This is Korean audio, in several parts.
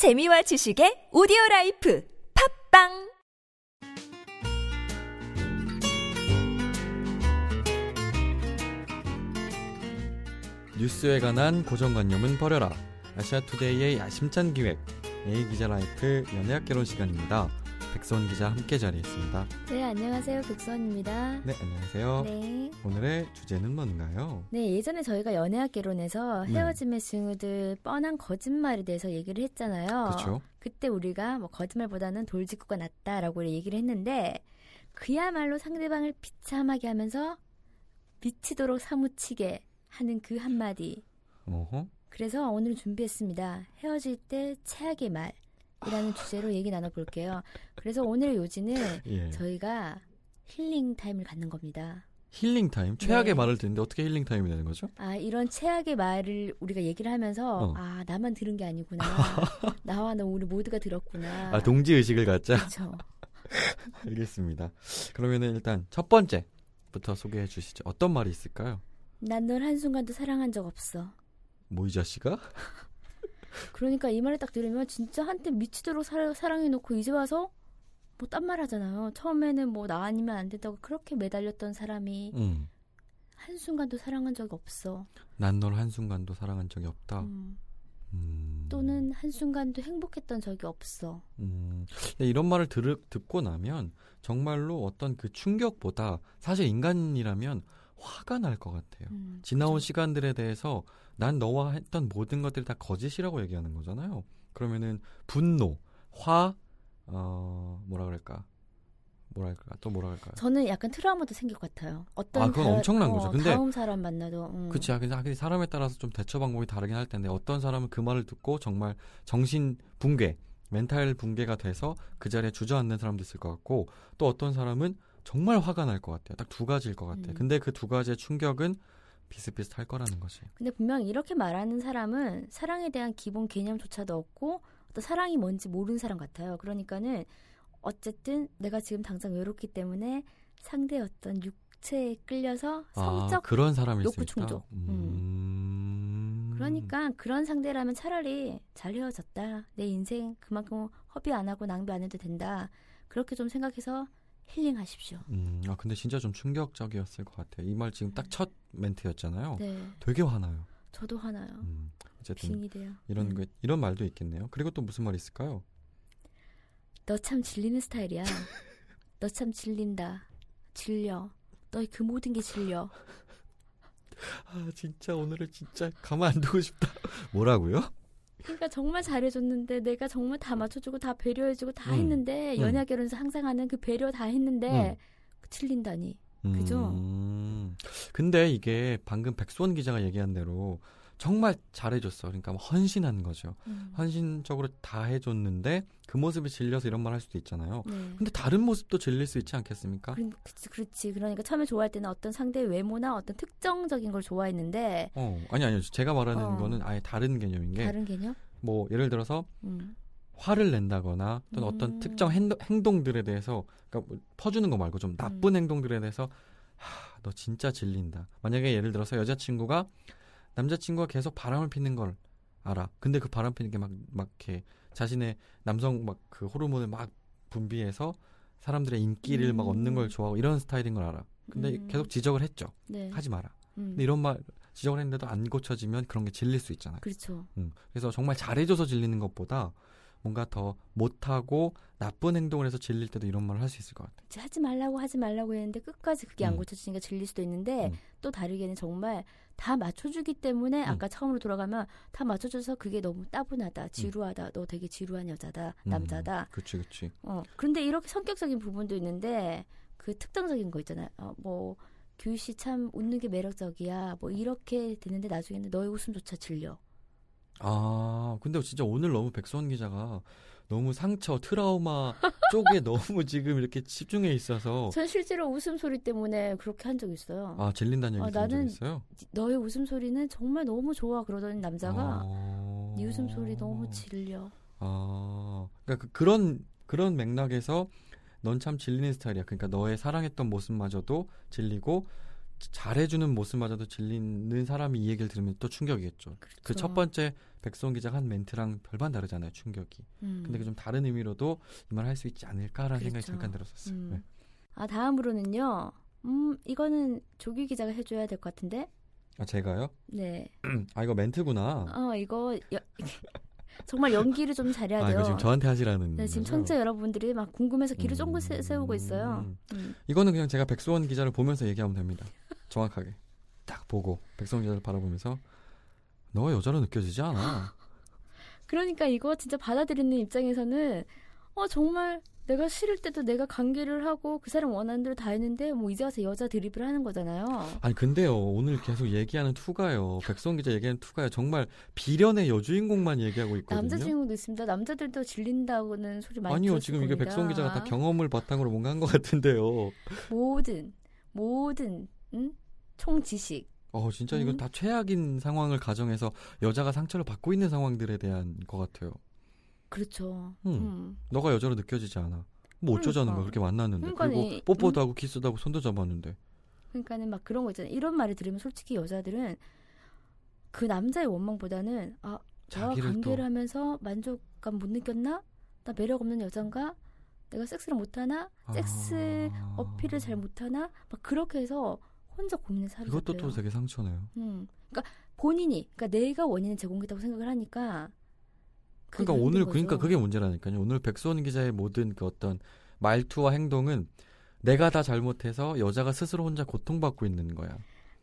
재미와 지식의 오디오 라이프 팟빵 뉴스에 관한 고정관념은 버려라. 아시아투데이의 야심찬 기획 A 기자 라이프 연애학 개론 시간입니다. 백선 기자 함께 자리했습니다. 네, 안녕하세요. 백선입니다. 네, 안녕하세요. 네. 오늘의 주제는 뭔가요? 네, 예전에 저희가 연애학 개론에서 네. 헤어짐의 징후들 뻔한 거짓말에 대해서 얘기를 했잖아요. 그렇죠? 그때 우리가 뭐 거짓말보다는 돌직구가 낫다라고 얘기를 했는데 그야말로 상대방을 비참하게 하면서 미치도록 사무치게 하는 그 한마디. 어허. 그래서 오늘 준비했습니다. 헤어질 때 최악의 말 이라는 주제로 얘기 나눠볼게요. 그래서 오늘의 요지는 예. 저희가 healing time을 갖는 겁니다. healing time. 최악의 네. 말을 듣는데 어떻게 healing time이 되는 거죠? 아, 이런 최악의 말을 우리가 얘기를 하면서 어. 아, 나만 들은 게 아니구나. 나와 너 우리 모두가 들었구나. 아, 동지 의식을 갖자. 그렇죠. 알겠습니다. 그러면은 일단 첫 번째부터 소개해 주시죠. 어떤 말이 있을까요? 난 널 한순간도 사랑한 적 없어. 뭐 이 자식아? 그러니까 이 말을 딱 들으면 진짜 한때 미치도록 사, 사랑해놓고 이제 와서 뭐 딴 말 하잖아요. 처음에는 뭐 나 아니면 안 된다고 그렇게 매달렸던 사람이 응. 한순간도 사랑한 적이 없어. 난 널 한순간도 사랑한 적이 없다. 음, 음. 또는 한순간도 행복했던 적이 없어. 음, 이런 말을 들, 듣고 나면 정말로 어떤 그 충격보다 사실 인간이라면 화가 날 것 같아요. 음, 지나온 그죠? 시간들에 대해서 난 너와 했던 모든 것들이 다 거짓이라고 얘기하는 거잖아요. 그러면은 분노, 화, 어, 뭐라 그럴까? 뭐랄까? 또 뭐라 그럴까요? 저는 약간 트라우마도 생길 것 같아요. 어떤 아, 그건 다- 엄청난 어, 거죠. 근데- 다음 사람 만나도 음. 그치. 아, 근데 하긴 사람에 따라서 좀 대처 방법이 다르긴 할 텐데 어떤 사람은 그 말을 듣고 정말 정신 붕괴, 멘탈 붕괴가 돼서 그 자리에 주저앉는 사람도 있을 것 같고 또 어떤 사람은 정말 화가 날 것 같아요. 딱 두 가지일 것 같아요. 음. 근데 그 두 가지의 충격은 비슷비슷할 거라는 거지. 근데 분명 이렇게 말하는 사람은 사랑에 대한 기본 개념조차도 없고 어떤 사랑이 뭔지 모르는 사람 같아요. 그러니까는 어쨌든 내가 지금 당장 외롭기 때문에 상대의 어떤 육체에 끌려서 아, 성적 그런 사람일 수 욕구. 충족. 음. 그러니까 그런 상대라면 차라리 잘 헤어졌다. 내 인생 그만큼 허비 안 하고 낭비 안 해도 된다. 그렇게 좀 생각해서 힐링하십시오. 음, 아 근데 진짜 좀 충격적이었을 것 같아요. 이 말 지금 딱 첫 멘트였잖아요. 네, 되게 화나요. 저도 화나요. 음, 어쨌든. 이런 음. 거 이런 말도 있겠네요. 그리고 또 무슨 말이 있을까요? 너 참 질리는 스타일이야. 너 참 질린다. 질려. 너의 그 모든 게 질려. 아 진짜 오늘은 진짜 가만 안 두고 싶다. 뭐라고요? 그러니까 정말 잘해줬는데 내가 정말 다 맞춰주고 다 배려해주고 다 음, 했는데 음. 연애 결혼에서 항상 하는 그 배려 다 했는데 질린다니. 그죠? 음, 근데 이게 방금 백수원 기자가 얘기한 대로 정말 잘해줬어. 그러니까 뭐 헌신한 거죠. 음. 헌신적으로 다 해줬는데 그 모습에 질려서 이런 말 할 수도 있잖아요. 네. 근데 다른 모습도 질릴 수 있지 않겠습니까? 그, 그치, 그렇지. 그러니까 처음에 좋아할 때는 어떤 상대의 외모나 어떤 특정적인 걸 좋아했는데 어, 아니 아니요. 제가 말하는 어. 거는 아예 다른 개념인 게 다른 개념? 뭐 예를 들어서 음. 화를 낸다거나 또는 음. 어떤 특정 행동, 행동들에 대해서 그러니까 뭐 퍼주는 거 말고 좀 나쁜 음. 행동들에 대해서 하, 너 진짜 질린다. 만약에 예를 들어서 여자친구가 남자친구가 계속 바람을 피는 걸 알아. 근데 그 바람 피는 게 막 막 이렇게 자신의 남성 막 그 호르몬을 막 분비해서 사람들의 인기를 막 음. 얻는 걸 좋아하고 이런 스타일인 걸 알아. 근데 음. 계속 지적을 했죠. 네. 하지 마라. 음. 근데 이런 말 지적을 했는데도 안 고쳐지면 그런 게 질릴 수 있잖아요. 그렇죠. 음, 그래서 정말 잘해줘서 질리는 것보다 뭔가 더 못하고 나쁜 행동을 해서 질릴 때도 이런 말을 할 수 있을 것 같아요. 이제 하지 말라고 하지 말라고 했는데 끝까지 그게 안 음. 고쳐지니까 질릴 수도 있는데 음. 또 다르게는 정말 다 맞춰주기 때문에 아까 처음으로 돌아가면 다 맞춰줘서 그게 너무 따분하다, 지루하다, 너 되게 지루한 여자다, 음, 남자다. 그치, 그치. 어 그런데 이렇게 성격적인 부분도 있는데 그 특정적인 거 있잖아요. 어, 뭐 규희 씨 참 웃는 게 매력적이야. 뭐 이렇게 되는데 나중에는 너의 웃음조차 질려. 아, 근데 진짜 오늘 너무 백수원 기자가 너무 상처, 트라우마 쪽에 너무 지금 이렇게 집중해 있어서 전 실제로 웃음소리 때문에 그렇게 한 적 있어요. 아, 질린다는 얘기 아, 나는 있어요? 너의 웃음소리는 정말 너무 좋아 그러던 남자가 아. 네 웃음소리 너무 질려. 아, 그러니까 그, 그런 그런 맥락에서 넌 참 질리는 스타일이야. 그러니까 너의 사랑했던 모습마저도 질리고 잘해주는 모습마저도 질리는 사람이 이 얘기를 들으면 또 충격이겠죠. 그 그렇죠. 첫 번째 백성 기자가 한 멘트랑 별반 다르잖아요. 충격이. 음. 근데 그 좀 다른 의미로도 이 말 할 수 있지 않을까라는 생각이 그렇죠. 잠깐 들었었어요. 음. 네. 아 다음으로는요. 음 이거는 조규 기자가 해줘야 될 것 같은데. 아 제가요? 네. 아 이거 멘트구나. 어 이거 여, 정말 연기를 좀 잘해야 아 돼요. 이거 지금 저한테 하시라는. 네, 지금? 청취자 여러분들이 막 궁금해서 귀를 음. 쫑긋 세- 세우고 있어요. 음. 이거는 그냥 제가 백수원 기자를 보면서 얘기하면 됩니다. 정확하게 딱 보고 백수원 기자를 바라보면서 너가 여자로 느껴지지 않아. 그러니까 이거 진짜 받아들이는 입장에서는 어 정말 내가 싫을 때도 내가 관계를 하고 그 사람 원하는 대로 다 했는데 뭐 이제 와서 여자 드립을 하는 거잖아요. 아니 근데요 오늘 계속 얘기하는 투가요. 백수원 기자 얘기하는 투가요. 정말 비련의 여주인공만 얘기하고 있거든요. 남자 주인공도 있습니다. 남자들도 질린다고는 소리 많이 아니요 지금 이게 겁니다. 백수원 기자가 다 경험을 바탕으로 뭔가 한 것 같은데요. 모든 모든 응? 총 지식 어 진짜 이건 음. 다 최악인 상황을 가정해서 여자가 상처를 받고 있는 상황들에 대한 것 같아요. 그렇죠. 음. 음. 너가 여자로 느껴지지 않아. 뭐 어쩌자는 거야 그러니까. 그렇게 만났는데 그러니까 그리고 이- 뽀뽀도 하고 키스도 하고 손도 잡았는데 그러니까는 막 그런 거 있잖아요. 이런 말을 들으면 솔직히 여자들은 그 남자의 원망보다는 아 내가 자기를 관계를 또 하면서 만족감 못 느꼈나? 나 매력 없는 여잔가? 내가 섹스를 못하나? 섹스 아. 어필을 잘 못하나? 막 그렇게 해서 혼자 고민을 사는 이것도 또 되게 상처네요. 음. 그러니까 본인이 그러니까 내가 원인을 제공했다고 생각을 하니까 그러니까 오늘 거죠. 그러니까 그게 문제라니까요. 오늘 백수원 기자의 모든 그 어떤 말투와 행동은 내가 다 잘못해서 여자가 스스로 혼자 고통받고 있는 거야.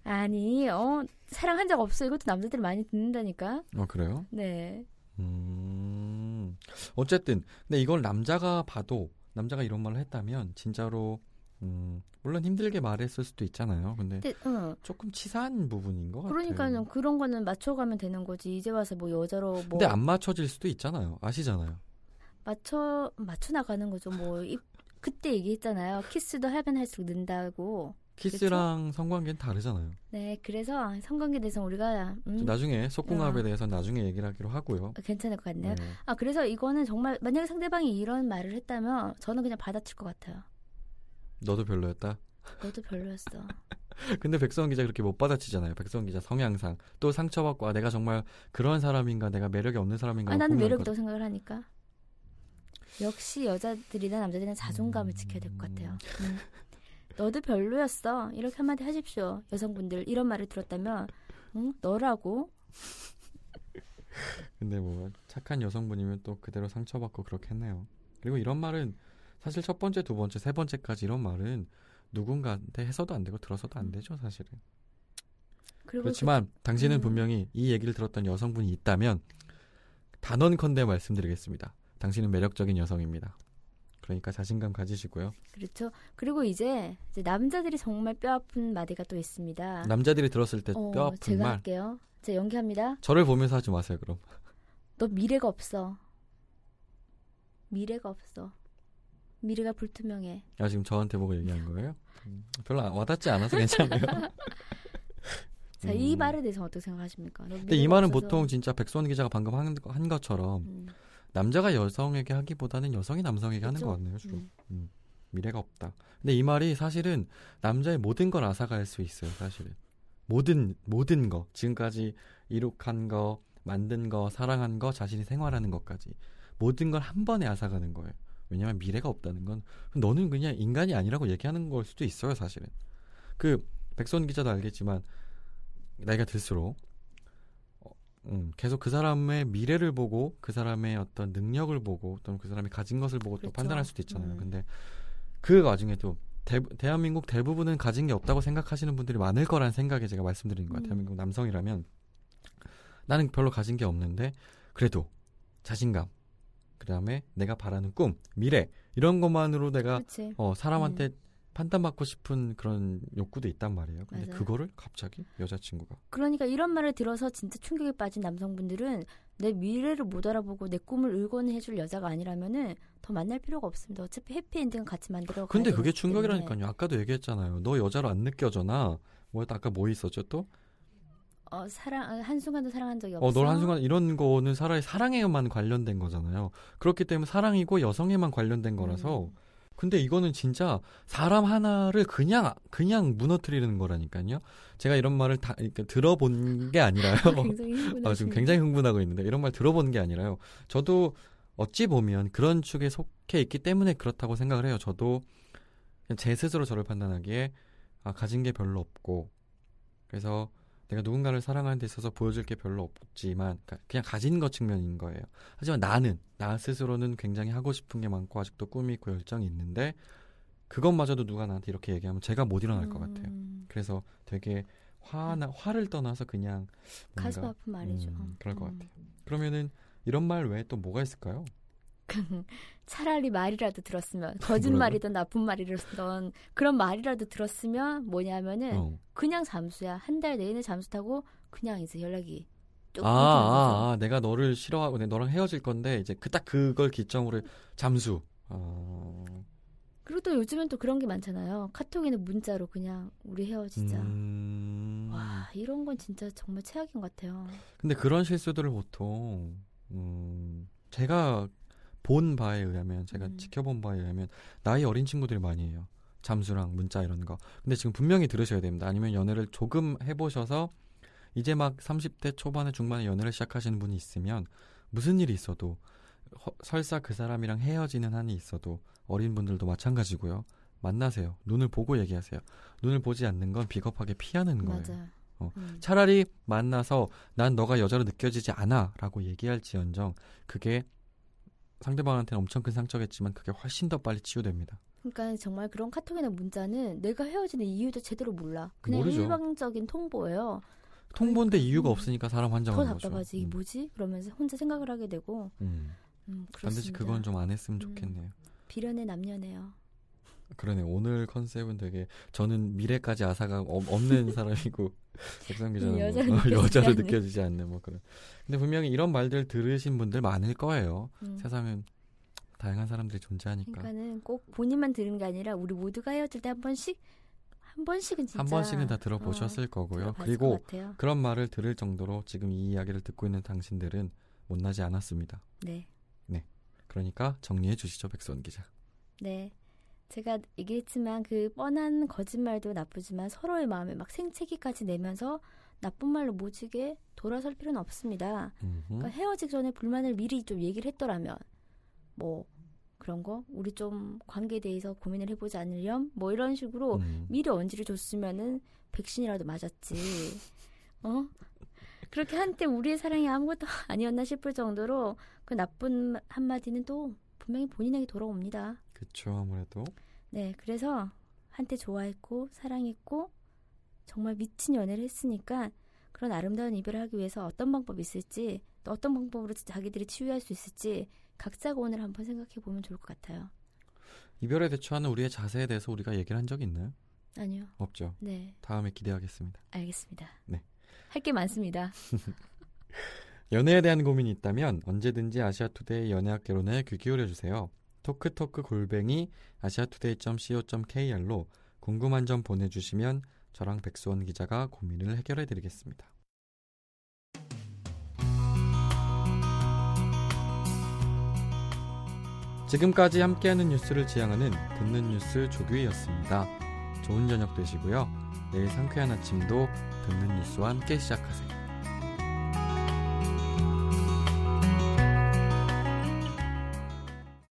아니 어 사랑한 적 없어 이것도 남자들이 많이 듣는다니까 어 그래요? 네 음. 어쨌든 근데 이걸 남자가 봐도 남자가 이런 말을 했다면 진짜로 음, 물론 힘들게 말했을 수도 있잖아요. 근데 근데 응 조금 치사한 부분인 것 같아요. 그러니까는 그런 거는 맞춰가면 되는 거지 이제 와서 뭐 여자로 뭐 근데 안 맞춰질 수도 있잖아요. 아시잖아요. 맞춰 맞춰 나가는 거죠 뭐 이, 그때 얘기했잖아요 키스도 하면 할수록 는다고 키스랑 성관계는 다르잖아요. 네 그래서 성관계 대해서 우리가 음, 나중에 속궁합에 야. 대해서 나중에 얘기를 하기로 하고요. 괜찮을 것 같네요 네. 아 그래서 이거는 정말 만약에 상대방이 이런 말을 했다면 저는 그냥 받아칠 것 같아요 너도 별로였다. 너도 별로였어 근데 백성원 기자 그렇게 못 받아치잖아요. 백성원 기자 성향상 또 상처받고 아 내가 정말 그런 사람인가 내가 매력이 없는 사람인가 아, 나는 고민할 매력 거- 있다고 생각을 하니까 역시 여자들이나 남자들은 자존감을 지켜야 될 것 같아요 음. 너도 별로였어 이렇게 한마디 하십시오 여성분들 이런 말을 들었다면 응? 너라고 근데 뭐 착한 여성분이면 또 그대로 상처받고 그렇겠네요. 그리고 이런 말은 사실 첫 번째, 두 번째, 세 번째까지 이런 말은 누군가한테 해서도 안 되고 들어서도 안 되죠, 사실은. 그렇지만 당신은 음. 분명히 이 얘기를 들었던 여성분이 있다면 단언컨대 말씀드리겠습니다. 당신은 매력적인 여성입니다. 그러니까 자신감 가지시고요. 그, 그렇죠 그리고 이제, 이제 남자들이 정말 뼈 아픈 마디가 또 있습니다 남자들이 들었을 때 어, 뼈아픈 제가 말. 할게요 제가 연기합니다 저를 보면서 하지 마세요, 그럼. 너 미래가 없어 미래가 없어 미래가 불투명해 아, 지금 저한테 보고 얘기한 거예요? 음, 별로 안- 와닿지 않아서 괜찮아요. 자, 이 음. 말에 대해서 어떻게 생각하십니까? 너 근데 이 말은 없어서- 보통 진짜 백수원 기자가 방금 한, 한 것처럼 음, 남자가 여성에게 하기보다는 여성이 남성에게 하는 그쵸? 것 같네요, 주로. 음. 음, 미래가 없다. 근데 이 말이 사실은 남자의 모든 걸 앗아갈 수 있어요, 사실은. 모든, 모든 거. 지금까지 이룩한 거, 만든 거, 사랑한 거, 자신이 생활하는 것까지. 모든 걸 한 번에 앗아가는 거예요. 왜냐면 미래가 없다는 건 너는 그냥 인간이 아니라고 얘기하는 걸 수도 있어요, 사실은. 그 백선 기자도 알겠지만 나이가 들수록 어, 음, 계속 그 사람의 미래를 보고 그 사람의 어떤 능력을 보고 또는 그 사람이 가진 것을 보고 또 그렇죠. 판단할 수도 있잖아요. 음. 근데 그 와중에도 대, 대한민국 대부분은 가진 게 없다고 생각하시는 분들이 많을 거란 생각에 제가 말씀드리는 거예요. 음. 대한민국 남성이라면 나는 별로 가진 게 없는데 그래도 자신감 그다음에 내가 바라는 꿈, 미래 이런 것만으로 내가 그렇지. 어, 사람한테 판단받고 싶은 그런 욕구도 있단 말이에요. 근데 맞아요. 그거를 갑자기 여자친구가 그러니까 이런 말을 들어서 진짜 충격에 빠진 남성분들은 내 미래를 못 알아보고 내 꿈을 응원해줄 여자가 아니라면은 더 만날 필요가 없습니다. 어차피 해피엔딩은 같이 만들어. 근데 그게. 충격이라니까요. 아까도 얘기했잖아요. 너 여자로 안 느껴져나? 뭐였다 아까 뭐 있었죠 또? 어, 사랑 한 순간도 사랑한 적이 없어. 어, 널 한순간 이런 거는 사람의 사랑에만 관련된 거잖아요. 그렇기 때문에 사랑이고 여성에만 관련된 거라서 음. 근데 이거는 진짜 사람 하나를 그냥 그냥 무너뜨리는 거라니까요. 제가 이런 말을 다 이렇게 들어본 게 아니라요. 굉장히. 아, 지금 굉장히 흥분하고 있는데 이런 말 들어본 게 아니라요. 저도 어찌 보면 그런 축에 속해 있기 때문에 그렇다고 생각을 해요. 저도 그냥 제 스스로 저를 판단하기에 아, 가진 게 별로 없고 그래서 내가 누군가를 사랑하는 데 있어서 보여줄 게 별로 없지만 그러니까 그냥 가진 것 측면인 거예요. 하지만 나는 나 스스로는 굉장히 하고 싶은 게 많고 아직도 꿈이 있고 열정이 있는데 그것마저도 누가 나한테 이렇게 얘기하면 제가 못 일어날 것 같아요. 음, 그래서 되게 화나 화를 떠나서 그냥 가슴 뭔가 아픈 말이죠. 음, 그럴 것 음. 같아요. 그러면은 이런 말 외에 또 뭐가 있을까요? 차라리 말이라도 들었으면 거짓말이든 나쁜 말이든 그런 말이라도 들었으면 뭐냐면은 어. 그냥 잠수야. 한 달 내내 잠수 타고 그냥 이제 연락이 뚝 아. 아, 아, 내가 너를 싫어하고 내 너랑 헤어질 건데 이제 그 딱 그걸 기점으로 잠수. 어, 그리고 또 요즘은 또 그런 게 많잖아요. 카톡에는 문자로 그냥 우리 헤어지자. 음, 와 이런 건 진짜 정말 최악인 것 같아요. 근데 그런 실수들을 보통 음, 제가 본 바에 의하면 제가 음. 지켜본 바에 의하면 나이 어린 친구들이 많이 해요. 잠수랑 문자 이런 거. 근데 지금 분명히 들으셔야 됩니다. 아니면 연애를 조금 해보셔서 이제 막 30대 초반에 중반에 연애를 시작하시는 분이 있으면 무슨 일이 있어도 허- 설사 그 사람이랑 헤어지는 한이 있어도 어린 분들도 마찬가지고요. 만나세요. 눈을 보고 얘기하세요. 눈을 보지 않는 건 비겁하게 피하는 거예요. 맞아 어. 음. 차라리 만나서 난 너가 여자로 느껴지지 않아 라고 얘기할지언정 그게 상대방한테는 엄청 큰 상처겠지만 그게 훨씬 더 빨리 치유됩니다. 그러니까 정말 그런 카톡이나 문자는 내가 헤어지는 이유도 제대로 몰라 그냥 모르죠. 일방적인 통보예요 통보인데 이유가 음. 없으니까 사람 더 환장하는 거죠. 답답하지 이게 음. 뭐지 그러면서 혼자 생각을 하게 되고 음. 음, 반드시. 그건 좀 안 했으면 음. 좋겠네요. 비련의 남녀네요. 그러네 오늘 컨셉은 되게 저는 미래까지 아사가 없- 없는 사람이고 백상 기자는 뭐, 여자로 어, 느껴지지 여자로. 느껴지지 않는 뭐 그런. 근데 분명히 이런 말들 들으신 분들 많을 거예요. 음. 세상은 다양한 사람들이 존재하니까 그러니까는 꼭 본인만 들은 게 아니라 우리 모두가 헤어질 때 한 번씩 한 번씩은 진짜 한 번씩은 다 들어보셨을 거고요. 들어봤을 그리고. 그런 말을 들을 정도로 지금 이 이야기를 듣고 있는 당신들은 못나지 않았습니다. 네, 그러니까 정리해 주시죠, 백선 기자. 네. 제가 얘기했지만 그 뻔한 거짓말도 나쁘지만 서로의 마음에 막 생채기까지 내면서 나쁜 말로 모지게 돌아설 필요는 없습니다. 음흠. 그러니까 헤어지기 전에 불만을 미리 좀 얘기를 했더라면 뭐 그런 거 우리 좀 관계에 대해서 고민을 해보지 않으렴 뭐 이런 식으로 음. 미리 언지를 줬으면은 백신이라도 맞았지. 어? 그렇게 한때 우리의 사랑이 아무것도 아니었나 싶을 정도로 그 나쁜 한마디는 또 분명히 본인에게 돌아옵니다. 그쵸, 아무래도. 네, 그래서 한때 좋아했고 사랑했고 정말 미친 연애를 했으니까 그런 아름다운 이별을 하기 위해서 어떤 방법이 있을지 또 어떤 방법으로 자기들이 치유할 수 있을지 각자가 오늘 한번 생각해 보면 좋을 것 같아요. 이별에 대처하는 우리의 자세에 대해서 우리가 얘기를 한적 있나요? 아니요. 없죠. 네, 다음에 기대하겠습니다. 알겠습니다. 네. 할 게 많습니다. 연애에 대한 고민이 있다면 언제든지 아시아투데이 연애학 개론에 귀 기울여 주세요. 토크토크 골뱅이 아시아투데이.co.kr로 궁금한 점 보내주시면 저랑 백수원 기자가 고민을 해결해 드리겠습니다. 지금까지 함께하는 뉴스를 지향하는 듣는 뉴스 조규희였습니다. 좋은 저녁 되시고요. 내일 상쾌한 아침도 듣는 뉴스와 함께 시작하세요.